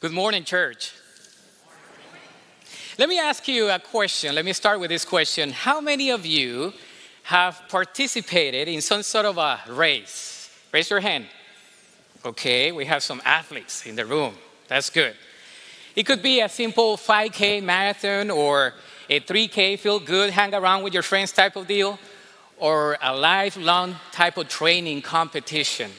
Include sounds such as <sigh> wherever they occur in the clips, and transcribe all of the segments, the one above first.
Good morning, church. Let me ask you a question. Let me start with this question. How many of you have participated in some sort of a race? Raise your hand. Okay, we have some athletes in the room. That's good. It could be a simple 5K marathon or a 3K feel good, hang around with your friends type of deal, or a lifelong type of training competition.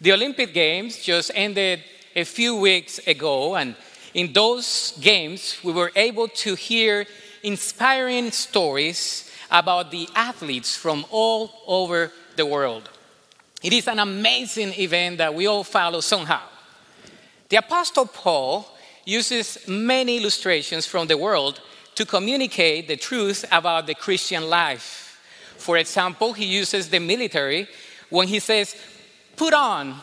The Olympic Games just ended a few weeks ago, and in those games, we were able to hear inspiring stories about the athletes from all over the world. It is an amazing event that we all follow somehow. The Apostle Paul uses many illustrations from the world to communicate the truth about the Christian life. For example, he uses the military when he says, Put on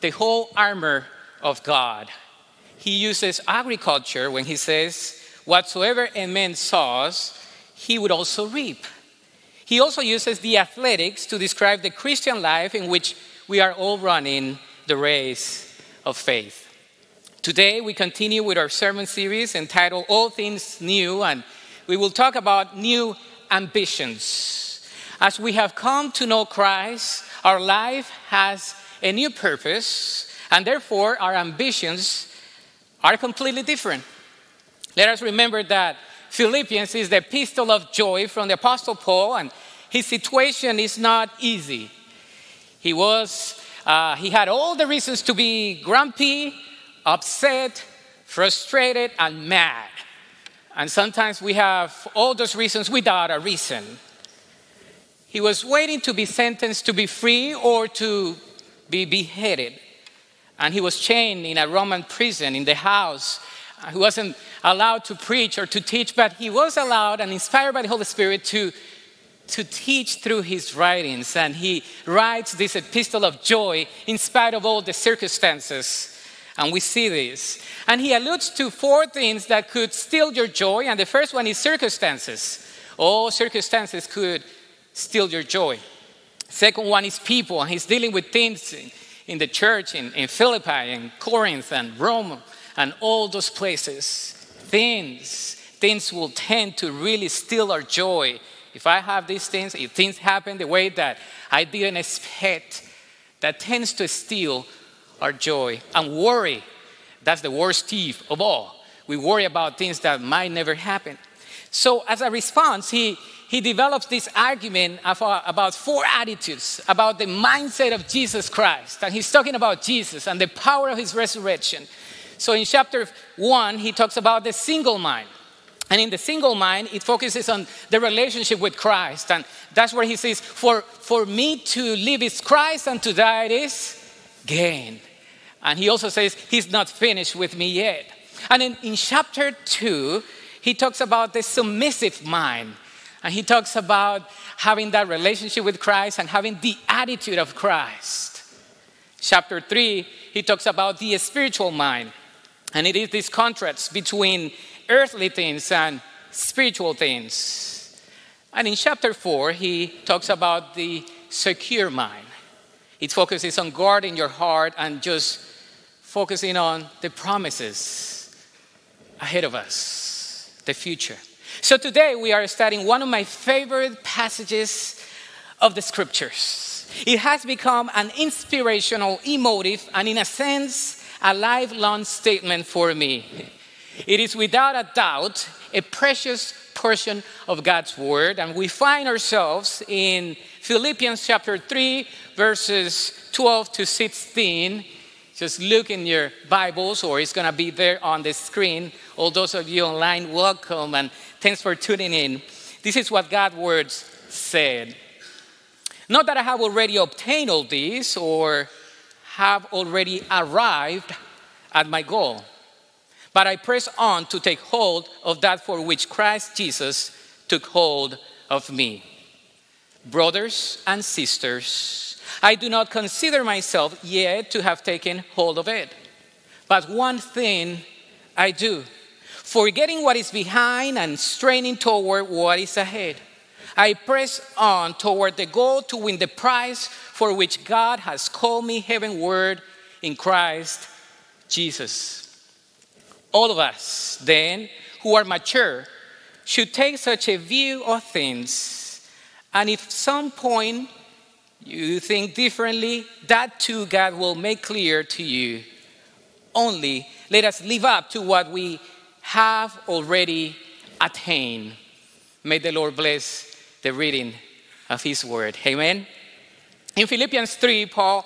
the whole armor of God. He uses agriculture when he says, Whatsoever a man sows, he would also reap. He also uses the athletics to describe the Christian life in which we are all running the race of faith. Today, we continue with our sermon series entitled All Things New, and we will talk about new ambitions. As we have come to know Christ, our life has a new purpose, and therefore our ambitions are completely different. Let us remember that Philippians is the epistle of joy from the Apostle Paul, and his situation is not easy. He was, uh, he had all the reasons to be grumpy, upset, frustrated, and mad. And sometimes we have all those reasons without a reason. He was waiting to be sentenced to be free or to be beheaded. And he was chained in a Roman prison in the house. Uh, he wasn't allowed to preach or to teach, but he was allowed and inspired by the Holy Spirit to, to teach through his writings. And he writes this epistle of joy in spite of all the circumstances. And we see this. And he alludes to four things that could steal your joy. And the first one is circumstances. All circumstances could steal your joy. Second one is people, and he's dealing with things in the church in, in Philippi and Corinth and Rome and all those places. Things, things will tend to really steal our joy. If I have these things, if things happen the way that I didn't expect, that tends to steal our joy. And worry, that's the worst thief of all. We worry about things that might never happen. So, as a response, he, he develops this argument uh, about four attitudes about the mindset of Jesus Christ. And he's talking about Jesus and the power of his resurrection. So in chapter one, he talks about the single mind. And in the single mind, it focuses on the relationship with Christ. And that's where he says, For, for me to live is Christ and to die is gain. And he also says, He's not finished with me yet. And in, in chapter two, he talks about the submissive mind. And he talks about having that relationship with Christ and having the attitude of Christ. Chapter 3, he talks about the spiritual mind. And it is this contrast between earthly things and spiritual things. And in chapter 4, he talks about the secure mind. It focuses on guarding your heart and just focusing on the promises ahead of us, the future. So today we are studying one of my favorite passages of the scriptures. It has become an inspirational, emotive, and in a sense, a lifelong statement for me. It is without a doubt a precious portion of God's word, and we find ourselves in Philippians chapter 3, verses 12 to 16. Just look in your Bibles, or it's going to be there on the screen. All those of you online, welcome. And Thanks for tuning in. This is what God's words said. Not that I have already obtained all this or have already arrived at my goal, but I press on to take hold of that for which Christ Jesus took hold of me. Brothers and sisters, I do not consider myself yet to have taken hold of it. But one thing I do forgetting what is behind and straining toward what is ahead. I press on toward the goal to win the prize for which God has called me heavenward in Christ Jesus. All of us, then, who are mature, should take such a view of things. And if some point you think differently, that too God will make clear to you. Only let us live up to what we have already attained. May the Lord bless the reading of His word. Amen. In Philippians 3, Paul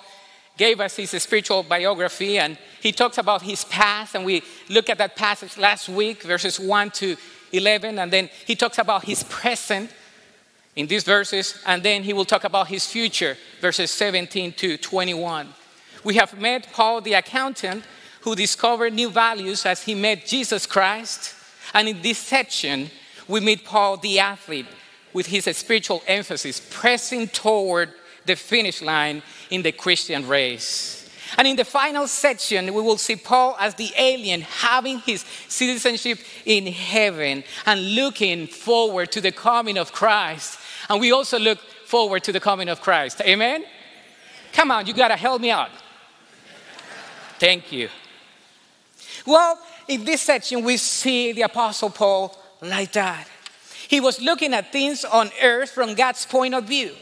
gave us his spiritual biography and he talks about his past. And we looked at that passage last week, verses 1 to 11. And then he talks about his present in these verses. And then he will talk about his future, verses 17 to 21. We have met Paul the accountant who discovered new values as he met Jesus Christ. And in this section, we meet Paul the athlete with his spiritual emphasis, pressing toward the finish line in the Christian race. And in the final section, we will see Paul as the alien having his citizenship in heaven and looking forward to the coming of Christ. And we also look forward to the coming of Christ. Amen? Come on, you gotta help me out. Thank you. Well, in this section, we see the Apostle Paul like that. He was looking at things on earth from God's point of view.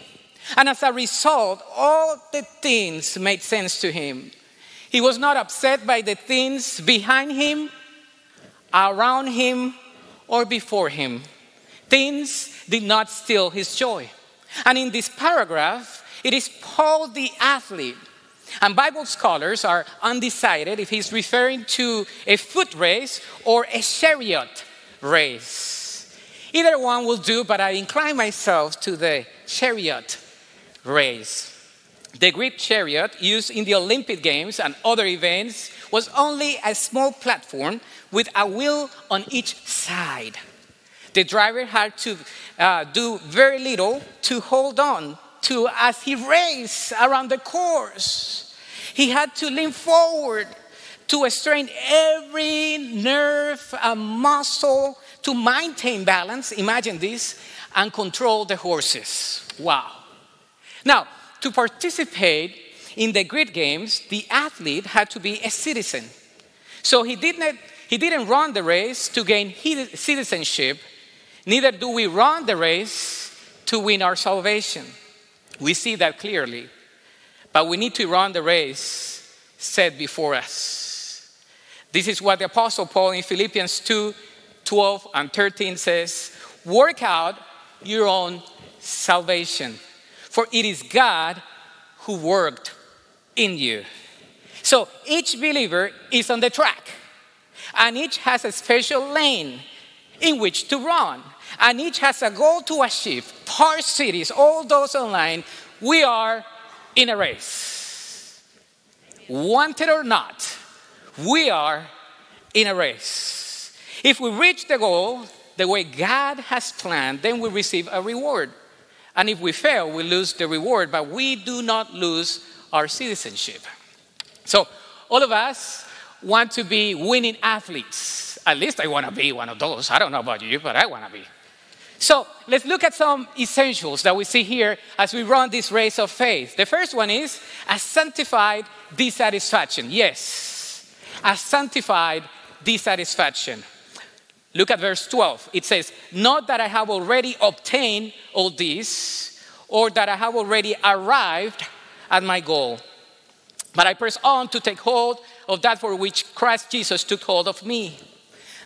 And as a result, all the things made sense to him. He was not upset by the things behind him, around him, or before him. Things did not steal his joy. And in this paragraph, it is Paul the athlete. And Bible scholars are undecided if he's referring to a foot race or a chariot race. Either one will do, but I incline myself to the chariot race. The Greek chariot used in the Olympic Games and other events was only a small platform with a wheel on each side. The driver had to uh, do very little to hold on to as he raced around the course. He had to lean forward to strain every nerve and muscle to maintain balance. Imagine this and control the horses. Wow. Now, to participate in the Greek Games, the athlete had to be a citizen. So he didn't, he didn't run the race to gain citizenship, neither do we run the race to win our salvation. We see that clearly. But we need to run the race set before us. This is what the Apostle Paul in Philippians 2 12 and 13 says Work out your own salvation for it is God who worked in you. So each believer is on the track, and each has a special lane in which to run, and each has a goal to achieve. Park Cities, all those online, we are in a race. Wanted or not, we are in a race. If we reach the goal the way God has planned, then we receive a reward. And if we fail, we lose the reward, but we do not lose our citizenship. So, all of us want to be winning athletes. At least I want to be one of those. I don't know about you, but I want to be. So, let's look at some essentials that we see here as we run this race of faith. The first one is a sanctified dissatisfaction. Yes, a sanctified dissatisfaction. Look at verse 12. It says, Not that I have already obtained all this, or that I have already arrived at my goal, but I press on to take hold of that for which Christ Jesus took hold of me.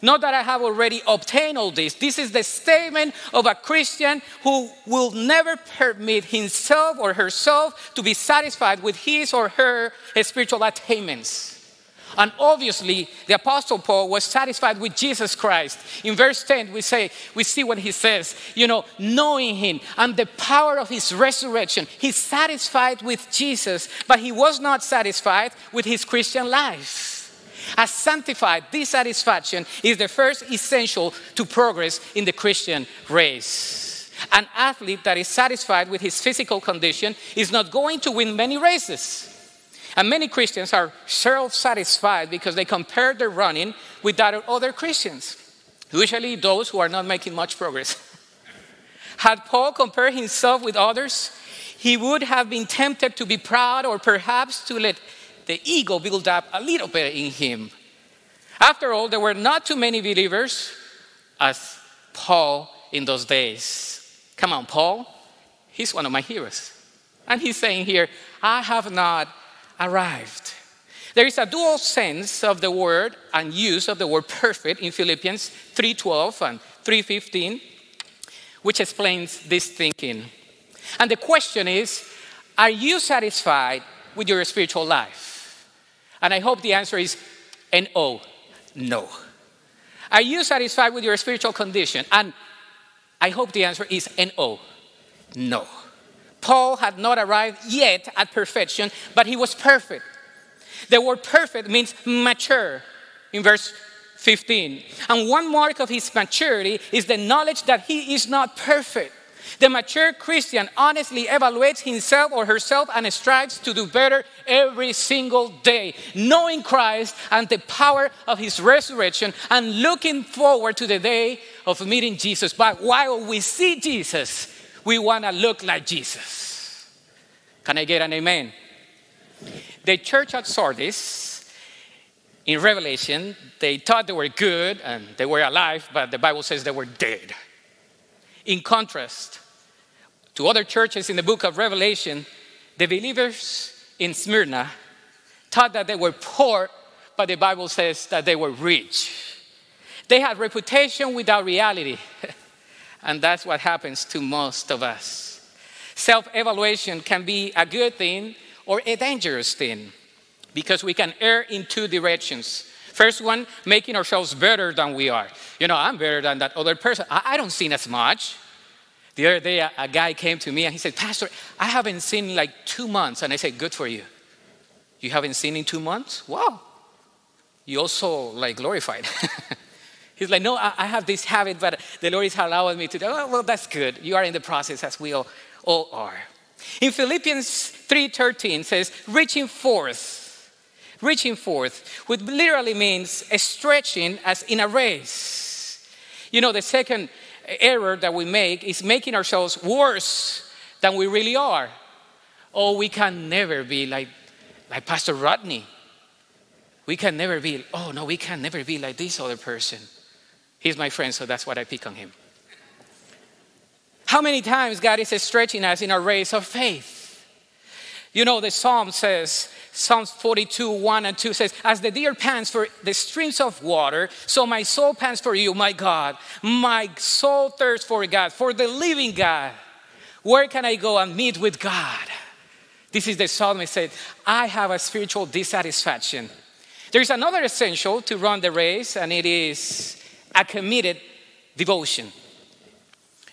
Not that I have already obtained all this. This is the statement of a Christian who will never permit himself or herself to be satisfied with his or her spiritual attainments. And obviously, the Apostle Paul was satisfied with Jesus Christ. In verse 10, we say, we see what he says, you know, knowing him and the power of his resurrection. He's satisfied with Jesus, but he was not satisfied with his Christian life. As sanctified, dissatisfaction is the first essential to progress in the Christian race. An athlete that is satisfied with his physical condition is not going to win many races. And many Christians are self satisfied because they compare their running with that of other Christians, usually those who are not making much progress. <laughs> Had Paul compared himself with others, he would have been tempted to be proud or perhaps to let the ego build up a little bit in him. After all, there were not too many believers as Paul in those days. Come on, Paul. He's one of my heroes. And he's saying here, I have not arrived. There is a dual sense of the word and use of the word perfect in Philippians 3:12 and 3:15, which explains this thinking. And the question is, are you satisfied with your spiritual life? And I hope the answer is no. No. Are you satisfied with your spiritual condition? And I hope the answer is no. No. Paul had not arrived yet at perfection, but he was perfect. The word perfect means mature in verse 15. And one mark of his maturity is the knowledge that he is not perfect. The mature Christian honestly evaluates himself or herself and strives to do better every single day, knowing Christ and the power of his resurrection and looking forward to the day of meeting Jesus. But while we see Jesus, we want to look like Jesus. Can I get an amen? The church at Sardis in Revelation, they thought they were good and they were alive, but the Bible says they were dead. In contrast to other churches in the book of Revelation, the believers in Smyrna thought that they were poor, but the Bible says that they were rich. They had reputation without reality. <laughs> and that's what happens to most of us. Self evaluation can be a good thing or a dangerous thing because we can err in two directions. First one, making ourselves better than we are. You know, I'm better than that other person. I, I don't sin as much. The other day, a, a, guy came to me and he said, Pastor, I haven't seen in like two months. And I said, Good for you. You haven't seen in two months? Wow. You also like glorified. <laughs> He's like, No, I, I, have this habit, but the Lord is allowing me to. Oh, well, that's good. You are in the process as we all, all are. In Philippians 3:13 says, reaching forth reaching forth, which literally means stretching as in a race. You know, the second error that we make is making ourselves worse than we really are. Oh, we can never be like, like Pastor Rodney. We can never be, oh no, we can never be like this other person. He's my friend, so that's what I pick on him. How many times God is stretching us in a race of faith? You know, the psalm says, Psalms 42, 1 and 2 says, As the deer pants for the streams of water, so my soul pants for you, my God. My soul thirsts for God, for the living God. Where can I go and meet with God? This is the psalmist said, I have a spiritual dissatisfaction. There is another essential to run the race, and it is a committed devotion.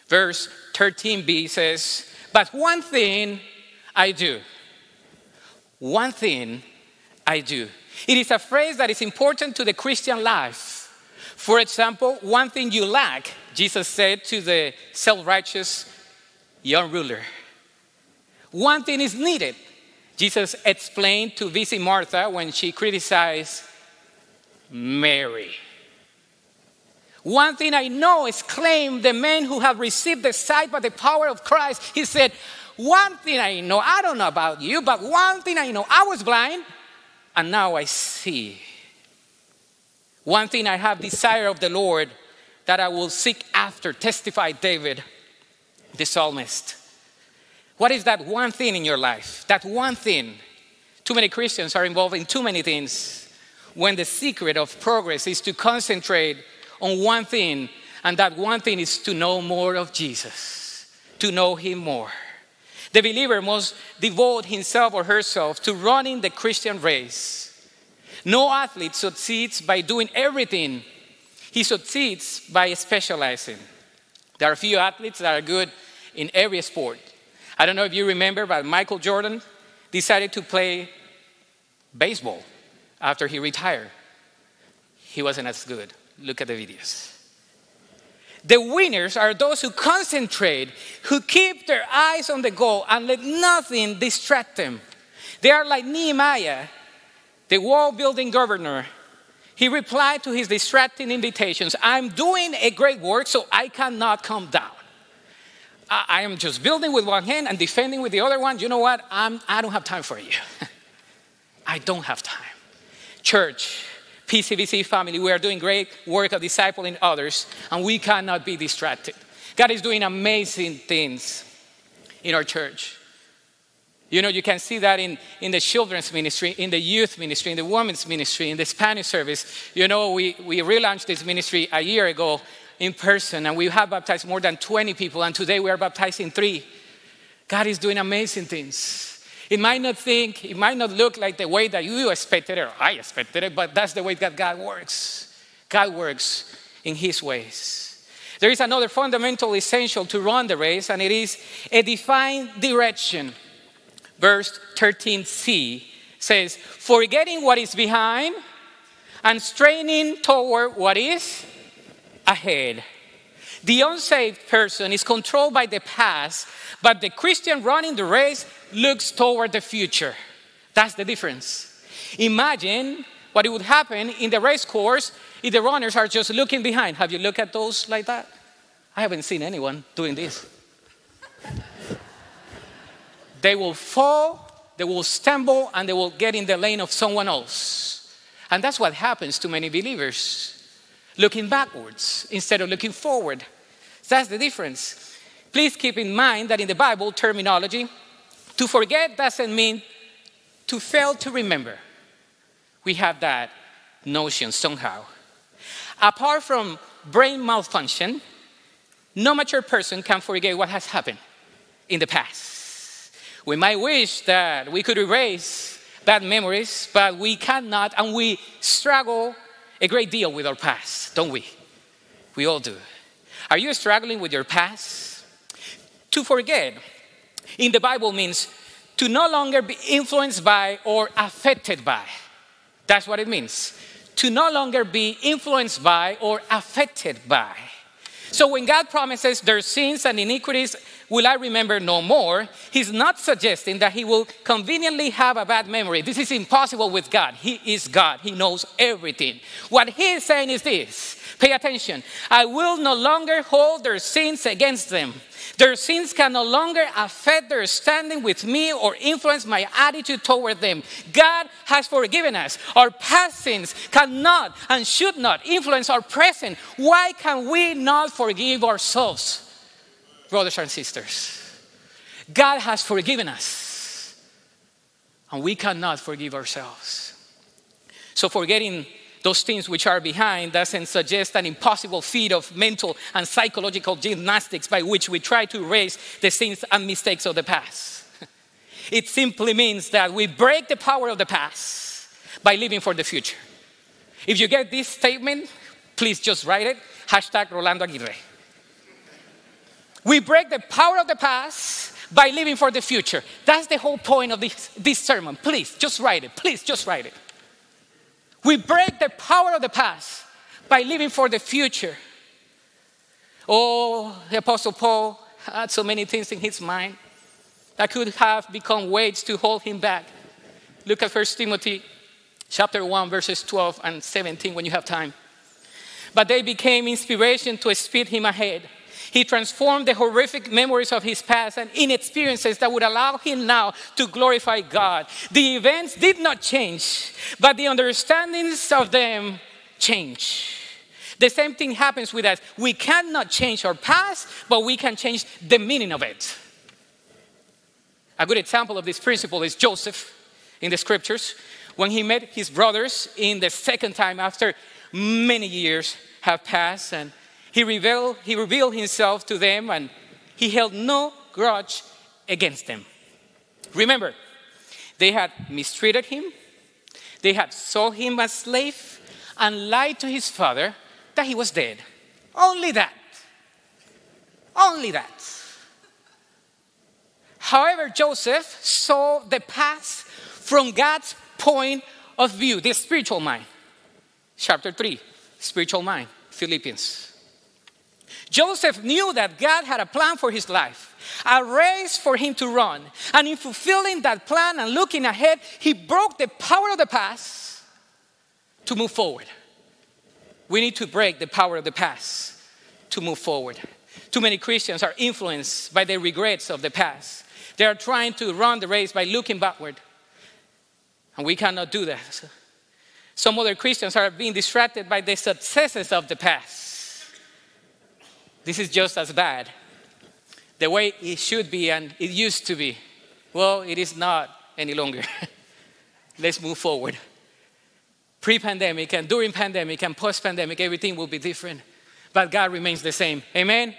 Verse 13b says, But one thing I do one thing I do. It is a phrase that is important to the Christian life. For example, one thing you lack, Jesus said to the self righteous young ruler. One thing is needed. Jesus explained to busy Martha when she criticized Mary. One thing I know is claim the men who have received the sight by the power of Christ. He said, one thing I know, I don't know about you, but one thing I know, I was blind and now I see. One thing I have desire of the Lord that I will seek after, testified David, the psalmist. What is that one thing in your life? That one thing. Too many Christians are involved in too many things when the secret of progress is to concentrate on one thing, and that one thing is to know more of Jesus, to know Him more. The believer must devote himself or herself to running the Christian race. No athlete succeeds by doing everything, he succeeds by specializing. There are few athletes that are good in every sport. I don't know if you remember, but Michael Jordan decided to play baseball after he retired. He wasn't as good. Look at the videos. The winners are those who concentrate, who keep their eyes on the goal and let nothing distract them. They are like Nehemiah, the wall building governor. He replied to his distracting invitations I'm doing a great work, so I cannot come down. I, am just building with one hand and defending with the other one. You know what? I'm, I don't have time for you. <laughs> I don't have time. Church, PCBC family, we are doing great work of discipling others, and we cannot be distracted. God is doing amazing things in our church. You know, you can see that in, in the children's ministry, in the youth ministry, in the women's ministry, in the Spanish service. You know, we, we relaunched this ministry a year ago in person, and we have baptized more than 20 people, and today we are baptizing three. God is doing amazing things. It might not think, it might not look like the way that you expected it or I expected it, but that's the way that God works. God works in His ways. There is another fundamental essential to run the race, and it is a defined direction. Verse 13c says, Forgetting what is behind and straining toward what is ahead. The unsaved person is controlled by the past, but the Christian running the race looks toward the future. That's the difference. Imagine what would happen in the race course if the runners are just looking behind. Have you looked at those like that? I haven't seen anyone doing this. they will fall, they will stumble, and they will get in the lane of someone else. And that's what happens to many believers looking backwards instead of looking forward. That's the difference. Please keep in mind that in the Bible terminology, to forget doesn't mean to fail to remember. We have that notion somehow. Apart from brain malfunction, no mature person can forget what has happened in the past. We might wish that we could erase bad memories, but we cannot, and we struggle a great deal with our past, don't we? We all do. Are you struggling with your past? To forget in the Bible means to no longer be influenced by or affected by. That's what it means. To no longer be influenced by or affected by. So when God promises their sins and iniquities will I remember no more, he's not suggesting that he will conveniently have a bad memory. This is impossible with God. He is God, he knows everything. What he is saying is this pay attention. I will no longer hold their sins against them. Their sins can no longer affect their standing with me or influence my attitude toward them. God has forgiven us. Our past sins cannot and should not influence our present. Why can we not forgive ourselves? Brothers and sisters. God has forgiven us, and we cannot forgive ourselves. So, forgetting those things which are behind doesn't suggest an impossible feat of mental and psychological gymnastics by which we try to erase the sins and mistakes of the past. <laughs> It simply means that we break the power of the past by living for the future. If you get this statement, please just write it hashtag Rolando Aguirre. We break the power of the past by living for the future. That's the whole point of this, this sermon. Please, just write it. Please, just write it. We break the power of the past by living for the future. Oh, the Apostle Paul had so many things in his mind that could have become weights to hold him back. Look at 1 Timothy chapter 1, verses 12 and 17 when you have time. But they became inspiration to speed him ahead he transformed the horrific memories of his past and in experiences that would allow him now to glorify God. The events did not change, but the understandings of them change. The same thing happens with us. We cannot change our past, but we can change the meaning of it. A good example of this principle is Joseph in the scriptures when he met his brothers in the second time after many years have passed and he revealed, he revealed himself to them and he held no grudge against them. Remember, they had mistreated him, they had sold him as a slave, and lied to his father that he was dead. Only that. Only that. However, Joseph saw the past from God's point of view, the spiritual mind. Chapter 3, spiritual mind, Philippians. Joseph knew that God had a plan for his life, a race for him to run. And in fulfilling that plan and looking ahead, he broke the power of the past to move forward. We need to break the power of the past to move forward. Too many Christians are influenced by the regrets of the past. They are trying to run the race by looking backward. And we cannot do that. Some other Christians are being distracted by the successes of the past. This is just as bad. The way it should be and it used to be. Well, it is not any longer. <laughs> Let's move forward. Pre pandemic and during pandemic and post pandemic, everything will be different. But God remains the same. Amen?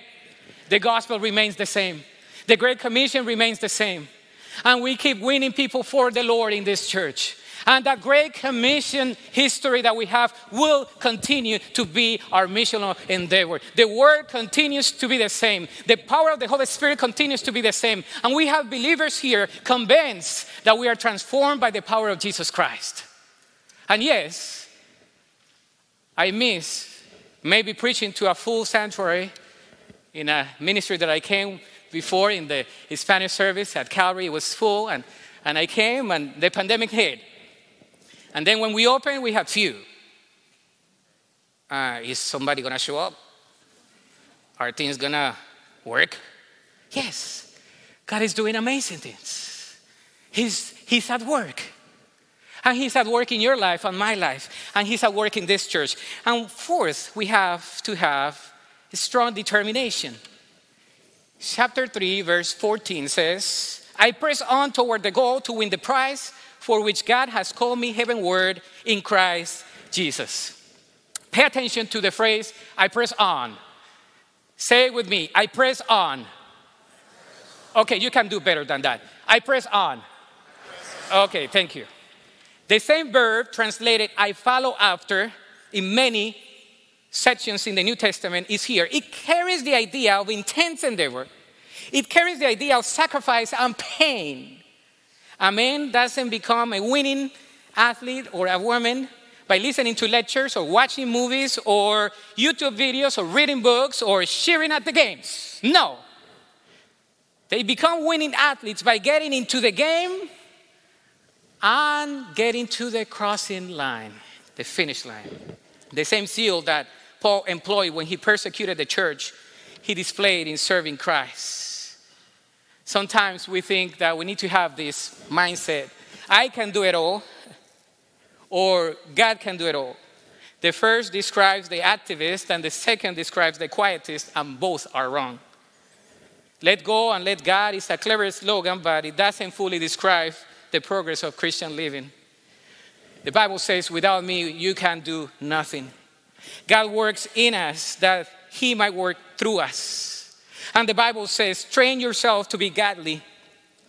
The gospel remains the same. The Great Commission remains the same. And we keep winning people for the Lord in this church. And that Great Commission history that we have will continue to be our missional endeavor. The word continues to be the same. The power of the Holy Spirit continues to be the same. And we have believers here convinced that we are transformed by the power of Jesus Christ. And yes, I miss maybe preaching to a full sanctuary in a ministry that I came before in the Hispanic service at Calvary. It was full, and, and I came, and the pandemic hit. And then when we open, we have few. Uh, is somebody gonna show up? Are things gonna work? Yes. God is doing amazing things. He's, he's at work. And He's at work in your life and my life. And He's at work in this church. And fourth, we have to have a strong determination. Chapter 3, verse 14 says, I press on toward the goal to win the prize for which God has called me heavenward in Christ Jesus. Pay attention to the phrase, I press on. Say it with me, I press on. Okay, you can do better than that. I press on. Okay, thank you. The same verb translated I follow after in many sections in the New Testament is here. It carries the idea of intense endeavor, it carries the idea of sacrifice and pain. A man doesn't become a winning athlete or a woman by listening to lectures or watching movies or YouTube videos or reading books or cheering at the games. No. They become winning athletes by getting into the game and getting to the crossing line, the finish line. The same zeal that Paul employed when he persecuted the church, he displayed in serving Christ. Sometimes we think that we need to have this mindset I can do it all, or God can do it all. The first describes the activist, and the second describes the quietist, and both are wrong. Let go and let God is a clever slogan, but it doesn't fully describe the progress of Christian living. The Bible says, without me, you can do nothing. God works in us that He might work through us. And the Bible says, train yourself to be godly.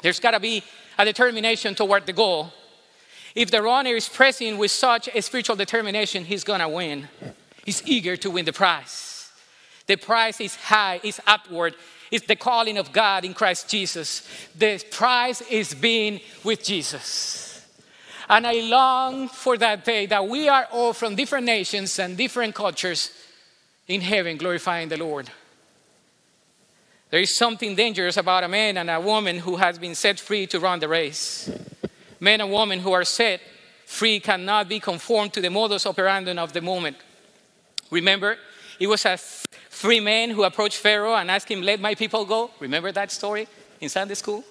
There's got to be a determination toward the goal. If the runner is pressing with such a spiritual determination, he's going to win. He's eager to win the prize. The prize is high, it's upward. It's the calling of God in Christ Jesus. The prize is being with Jesus. And I long for that day that we are all from different nations and different cultures in heaven glorifying the Lord. There is something dangerous about a man and a woman who has been set free to run the race. Men and women who are set free cannot be conformed to the modus operandi of the moment. Remember, it was a free man who approached Pharaoh and asked him, Let my people go. Remember that story in Sunday school?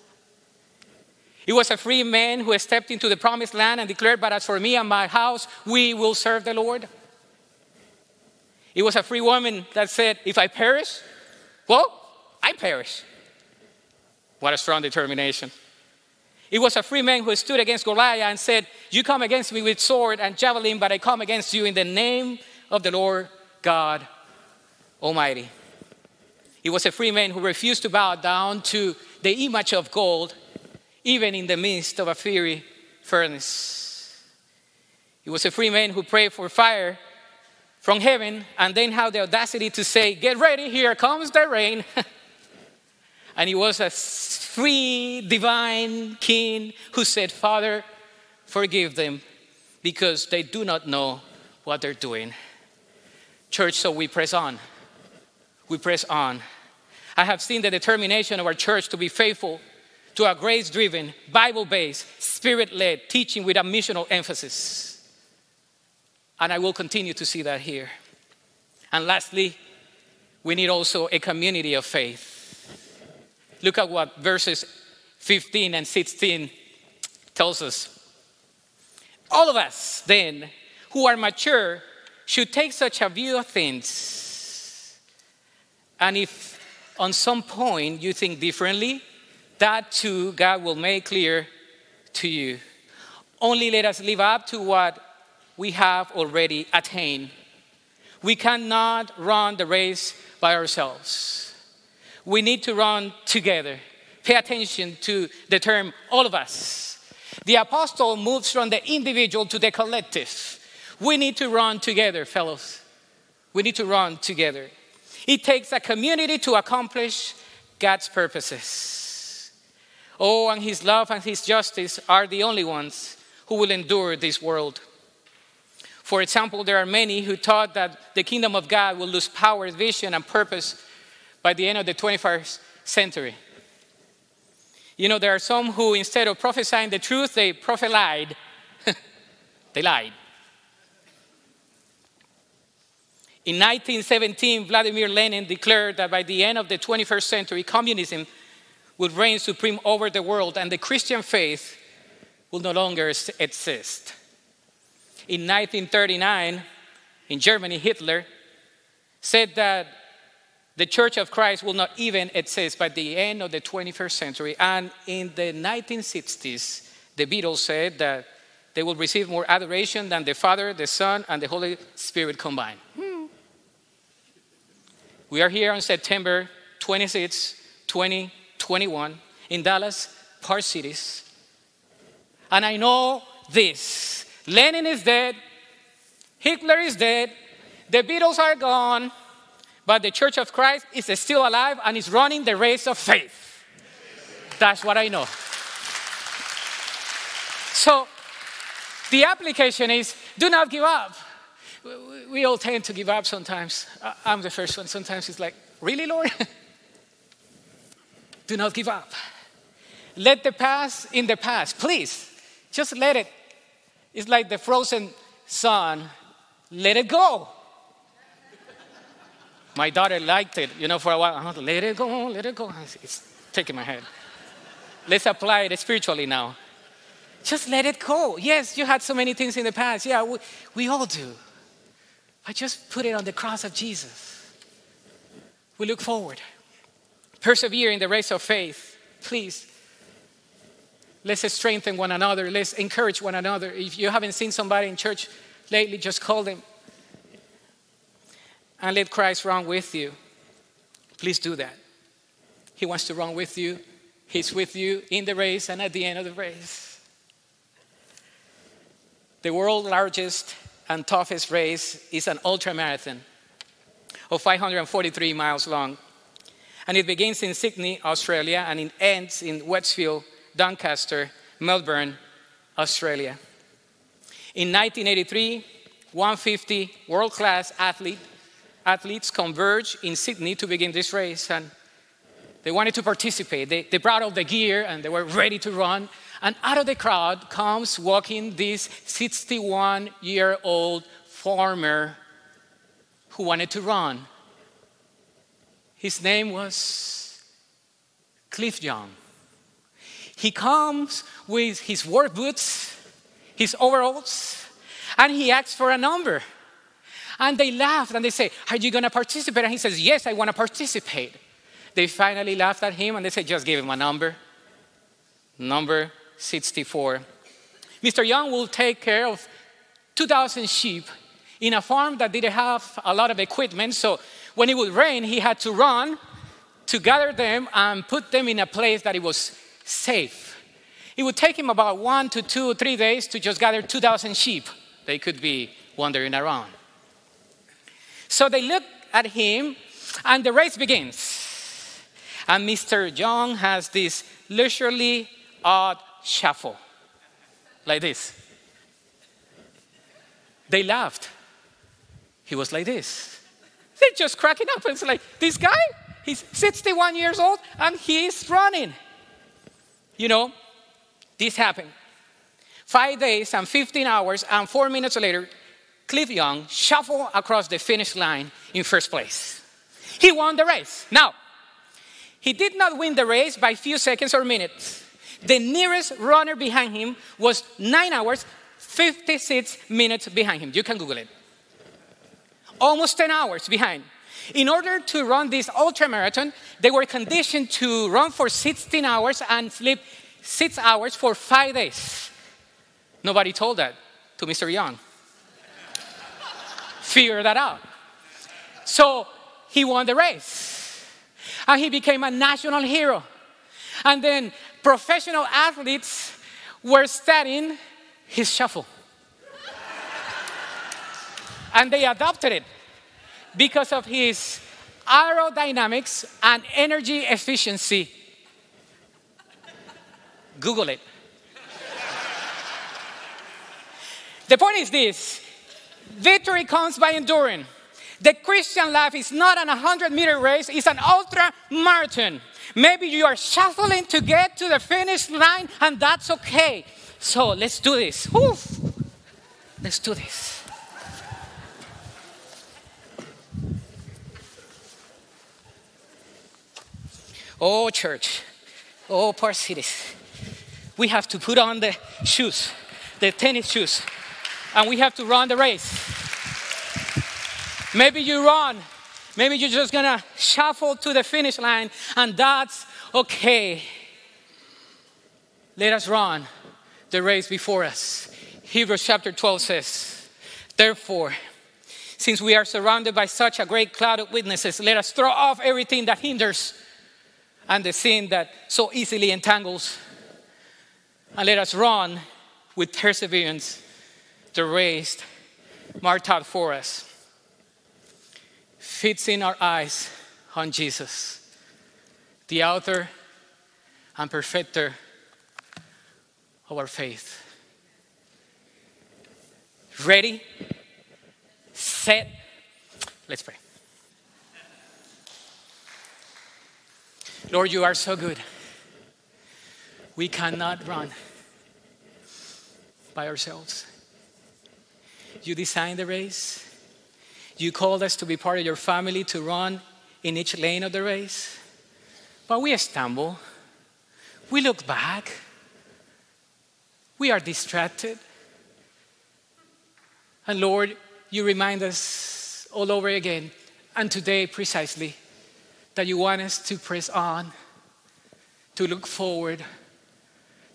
It was a free man who stepped into the promised land and declared, But as for me and my house, we will serve the Lord. It was a free woman that said, If I perish, well, I perish. What a strong determination. It was a free man who stood against Goliath and said, You come against me with sword and javelin, but I come against you in the name of the Lord God Almighty. He was a free man who refused to bow down to the image of gold, even in the midst of a fiery furnace. He was a free man who prayed for fire from heaven and then had the audacity to say, Get ready, here comes the rain. <laughs> And he was a free, divine king who said, Father, forgive them because they do not know what they're doing. Church, so we press on. We press on. I have seen the determination of our church to be faithful to a grace driven, Bible based, spirit led teaching with a missional emphasis. And I will continue to see that here. And lastly, we need also a community of faith. Look at what verses 15 and 16 tells us. All of us, then, who are mature should take such a view of things. And if on some point you think differently, that too God will make clear to you. Only let us live up to what we have already attained. We cannot run the race by ourselves. We need to run together. Pay attention to the term all of us. The apostle moves from the individual to the collective. We need to run together, fellows. We need to run together. It takes a community to accomplish God's purposes. Oh, and His love and His justice are the only ones who will endure this world. For example, there are many who thought that the kingdom of God will lose power, vision, and purpose by the end of the 21st century. You know, there are some who, instead of prophesying the truth, they prophesied. <laughs> they lied. In 1917, Vladimir Lenin declared that by the end of the 21st century, communism would reign supreme over the world and the Christian faith will no longer exist. In 1939, in Germany, Hitler said that the Church of Christ will not even exist by the end of the 21st century. And in the 1960s, the Beatles said that they will receive more adoration than the Father, the Son, and the Holy Spirit combined. Hmm. We are here on September 26, 2021, in Dallas, Park Cities. And I know this Lenin is dead, Hitler is dead, the Beatles are gone, but the Church of Christ is still alive and is running the race of faith. That's what I know. So the application is do not give up. We all tend to give up sometimes. I'm the first one. Sometimes it's like, really, Lord? <laughs> do not give up. Let the past in the past. Please, just let it. It's like the frozen sun. Let it go. My daughter liked it, you know, for a while. Like, let it go, let it go. It's taking my head. Let's apply it spiritually now. Just let it go. Yes, you had so many things in the past. Yeah, we, we all do. But just put it on the cross of Jesus. We look forward. Persevere in the race of faith. Please. Let's strengthen one another. Let's encourage one another. If you haven't seen somebody in church lately, just call them and let Christ run with you, please do that. He wants to run with you. He's with you in the race and at the end of the race. The world's largest and toughest race is an ultra marathon of 543 miles long. And it begins in Sydney, Australia, and it ends in Westfield, Doncaster, Melbourne, Australia. In 1983, 150 world class athlete athletes converged in Sydney to begin this race, and they wanted to participate. They, they brought all the gear and they were ready to run. And out of the crowd comes walking this 61 year old farmer who wanted to run. His name was Cliff Young. He comes with his work boots, his overalls, and he asks for a number. And they laughed and they say, Are you going to participate? And he says, Yes, I want to participate. They finally laughed at him and they said, Just give him a number. Number 64. Mr. Young will take care of 2,000 sheep in a farm that didn't have a lot of equipment. So when it would rain, he had to run to gather them and put them in a place that it was safe. It would take him about one to two, three days to just gather 2,000 sheep. They could be wandering around. So they look at him, and the race begins. And Mr. Young has this leisurely, odd shuffle, like this. They laughed. He was like this. They're just cracking up. It's like, this guy, he's 61 years old and he's running. You know, this happened. Five days and 15 hours and four minutes later, Cliff Young shuffled across the finish line in first place. He won the race. Now, he did not win the race by few seconds or minutes. The nearest runner behind him was 9 hours, 56 minutes behind him. You can Google it. Almost 10 hours behind. In order to run this ultra marathon, they were conditioned to run for 16 hours and sleep six hours for five days. Nobody told that to Mr. Young. Figure that out. So he won the race. And he became a national hero. And then professional athletes were studying his shuffle. and they adopted it because of his aerodynamics and energy efficiency. Google it. the point is this victory comes by enduring. The Christian life is not an 100 meter race, it's an ultra marathon. Maybe you are shuffling to get to the finish line, and that's okay. So let's do this. Oof. Let's do this. Oh, church. Oh, Park Cities. We have to put on the shoes, the tennis shoes, and we have to run the race. Maybe you run. Maybe you're just gonna shuffle to the finish line, and that's okay. Let us run the race before us. Hebrews chapter 12 says, Therefore, since we are surrounded by such a great cloud of witnesses, let us throw off everything that hinders and the sin that so easily entangles, and let us run with perseverance the race marked out for us fixing our eyes on Jesus, the author and perfecter of our faith. Ready, set, let's pray. Lord, you are so good. We cannot run by ourselves. You designed the race. You called us to be part of your family to run in each lane of the race. But we stumble. We look back. We are distracted. And Lord, you remind us all over again, and today precisely, that you want us to press on, to look forward,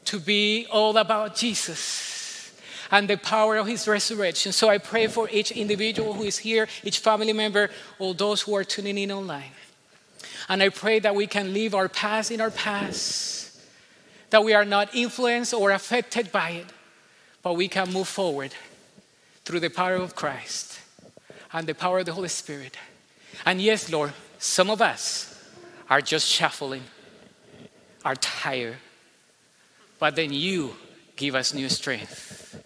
to be all about Jesus and the power of his resurrection. So I pray for each individual who is here, each family member, all those who are tuning in online. And I pray that we can leave our past in our past, that we are not influenced or affected by it, but we can move forward through the power of Christ and the power of the Holy Spirit. And yes, Lord, some of us are just shuffling, are tired, but then you give us new strength.